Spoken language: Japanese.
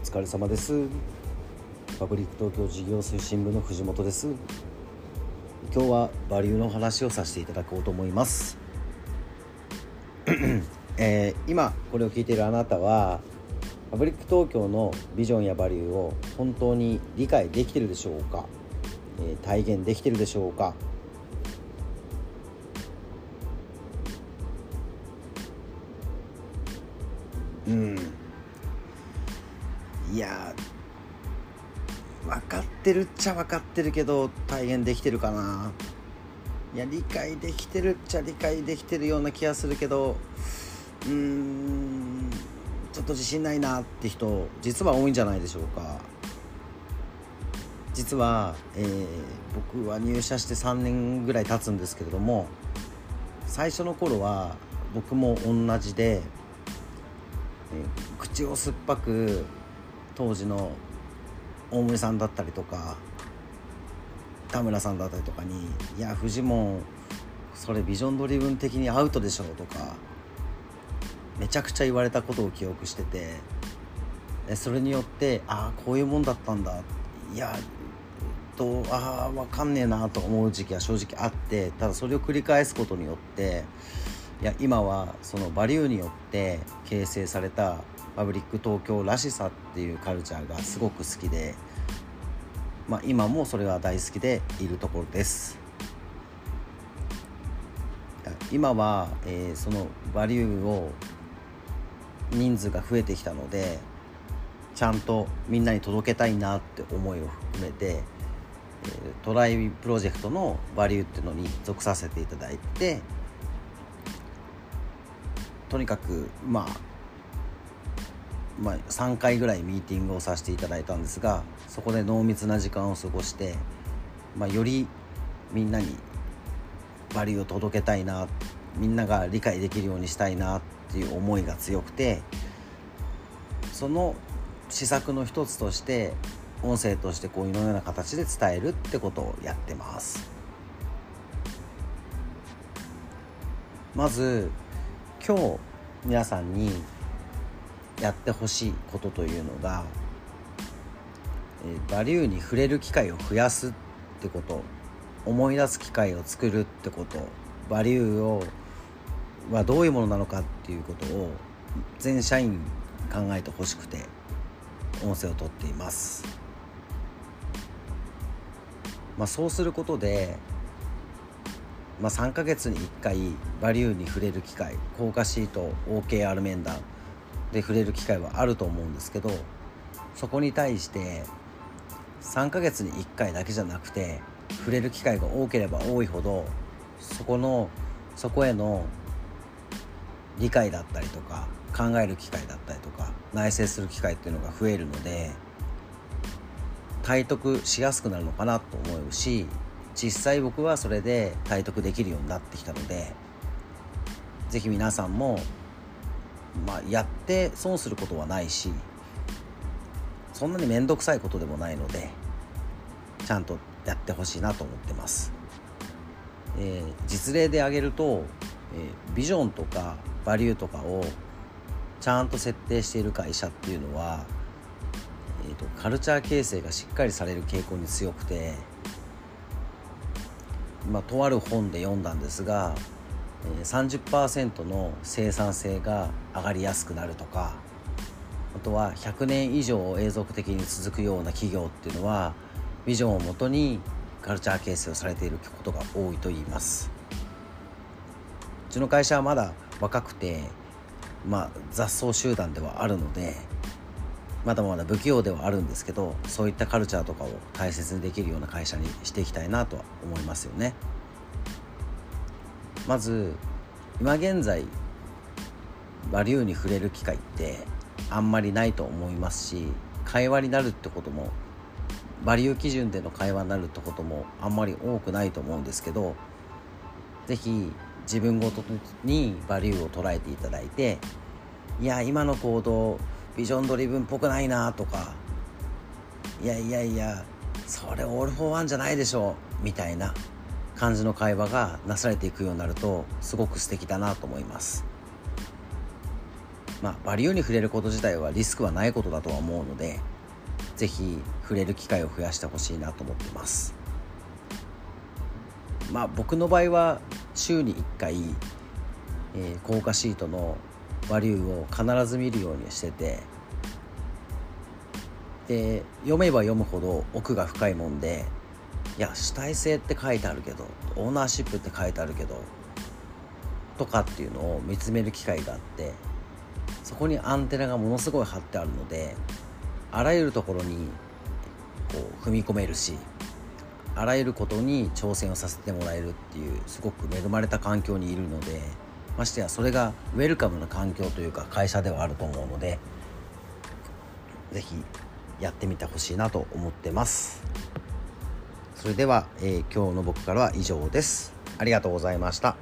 お疲れ様です。パブリック東京事業推進部の藤本です。今日はバリューの話をさせていただこうと思います。えー、今これを聞いているあなたはパブリック東京のビジョンやバリューを本当に理解できてるでしょうか、えー、体現できてるでしょうか？うん。いや分かってるっちゃ分かってるけど体現できてるかな。いや理解できてるっちゃ理解できてるような気がするけどうーんちょっと自信ないなって人実は多いんじゃないでしょうか。実は、えー、僕は入社して3年ぐらい経つんですけれども最初の頃は僕も同じで口を酸っぱく当時の大森さんだったりとか田村さんだったりとかに「いやフジモンそれビジョンドリブン的にアウトでしょ」とかめちゃくちゃ言われたことを記憶しててそれによってああこういうもんだったんだ。いやとああ分かんねえなと思う時期は正直あってただそれを繰り返すことによっていや今はそのバリューによって形成されたパブリック東京らしさっていうカルチャーがすごく好きで、まあ、今もそれは大好きでいるところです。今は、えー、そのバリューを人数が増えてきたのでちゃんとみんなに届けたいなって思いを含めて、えー、トライプロジェクトのバリューっていうのに属させていただいてとにかくまあまあ、3回ぐらいミーティングをさせていただいたんですがそこで濃密な時間を過ごして、まあ、よりみんなにバリューを届けたいなみんなが理解できるようにしたいなっていう思いが強くてその施策の一つとして音声としてこういうような形で伝えるってことをやってます。まず今日皆さんにやってほしいことというのが、えバリューに触れる機会を増やすってこと思い出す機会を作るってことバリューをはどういうものなのかっていうことを全社員考えてほしくて音声をとっています。まあ、そうすることでまあ、3ヶ月に1回バリューに触れる機会効果シート OKR 面談で触れる機会はあると思うんですけどそこに対して3ヶ月に1回だけじゃなくて触れる機会が多ければ多いほどそこのそこへの理解だったりとか考える機会だったりとか内省する機会っていうのが増えるので体得しやすくなるのかなと思うし実際僕はそれで体得できるようになってきたので是非皆さんも、まあ、やって損することはないしそんなに面倒くさいことでもないのでちゃんとやってほしいなと思ってます。えー、実例で挙げると、えー、ビジョンとかバリューとかをちゃんと設定している会社っていうのは、えーとカルチャー形成がしっかりされる傾向に強くてまあ、とある本で読んだんですが30%の生産性が上がりやすくなるとかあとは100年以上永続的に続くような企業っていうのはビジョンをもとにカルチャー形成をされていることが多いと言いますうちの会社はまだ若くて、まあ、雑草集団ではあるのでまだまだ不器用ではあるんですけどそういったカルチャーとかを大切にできるような会社にしていきたいなとは思いますよね。まず今現在バリューに触れる機会ってあんまりないと思いますし会話になるってこともバリュー基準での会話になるってこともあんまり多くないと思うんですけど是非自分ごとにバリューを捉えていただいていや今の行動 vision driven っぽくないなとかいやいやいやそれ All for One じゃないでしょみたいな感じの会話がなされていくようになるとすごく素敵だなと思います。まあ、バリューに触れること自体はリスクはないことだとは思うので是非触れる機会を増やしてほしいなと思ってます。まあ僕の場合は週に1回、えー、効果シートのバリューを必ず見るようにしててで読めば読むほど奥が深いもんでいや主体性って書いてあるけどオーナーシップって書いてあるけどとかっていうのを見つめる機会があってそこにアンテナがものすごい張ってあるのであらゆるところにこう踏み込めるしあらゆることに挑戦をさせてもらえるっていうすごく恵まれた環境にいるのでましてやそれがウェルカムな環境というか会社ではあると思うので是非やってみてほしいなと思ってます。それでは、えー、今日の僕からは以上です。ありがとうございました。